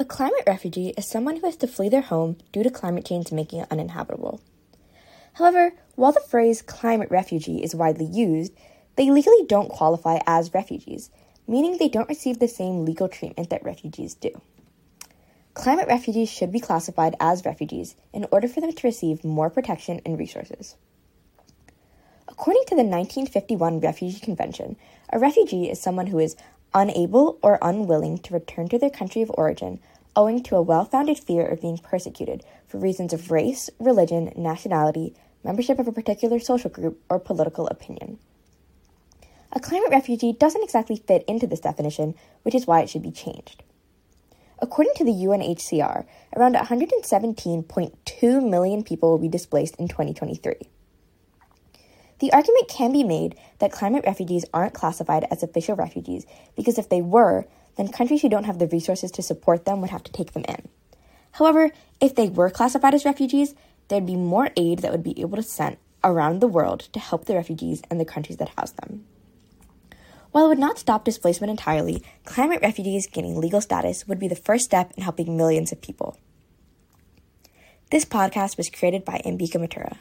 A climate refugee is someone who has to flee their home due to climate change making it uninhabitable. However, while the phrase climate refugee is widely used, they legally don't qualify as refugees, meaning they don't receive the same legal treatment that refugees do. Climate refugees should be classified as refugees in order for them to receive more protection and resources. According to the 1951 Refugee Convention, a refugee is someone who is unable or unwilling to return to their country of origin owing to a well founded fear of being persecuted for reasons of race, religion, nationality, membership of a particular social group, or political opinion. A climate refugee doesn't exactly fit into this definition, which is why it should be changed. According to the UNHCR, around 117.2 million people will be displaced in 2023. The argument can be made that climate refugees aren't classified as official refugees because if they were, then countries who don't have the resources to support them would have to take them in. However, if they were classified as refugees, there'd be more aid that would be able to send around the world to help the refugees and the countries that house them. While it would not stop displacement entirely, climate refugees gaining legal status would be the first step in helping millions of people. This podcast was created by Ambika Mathura.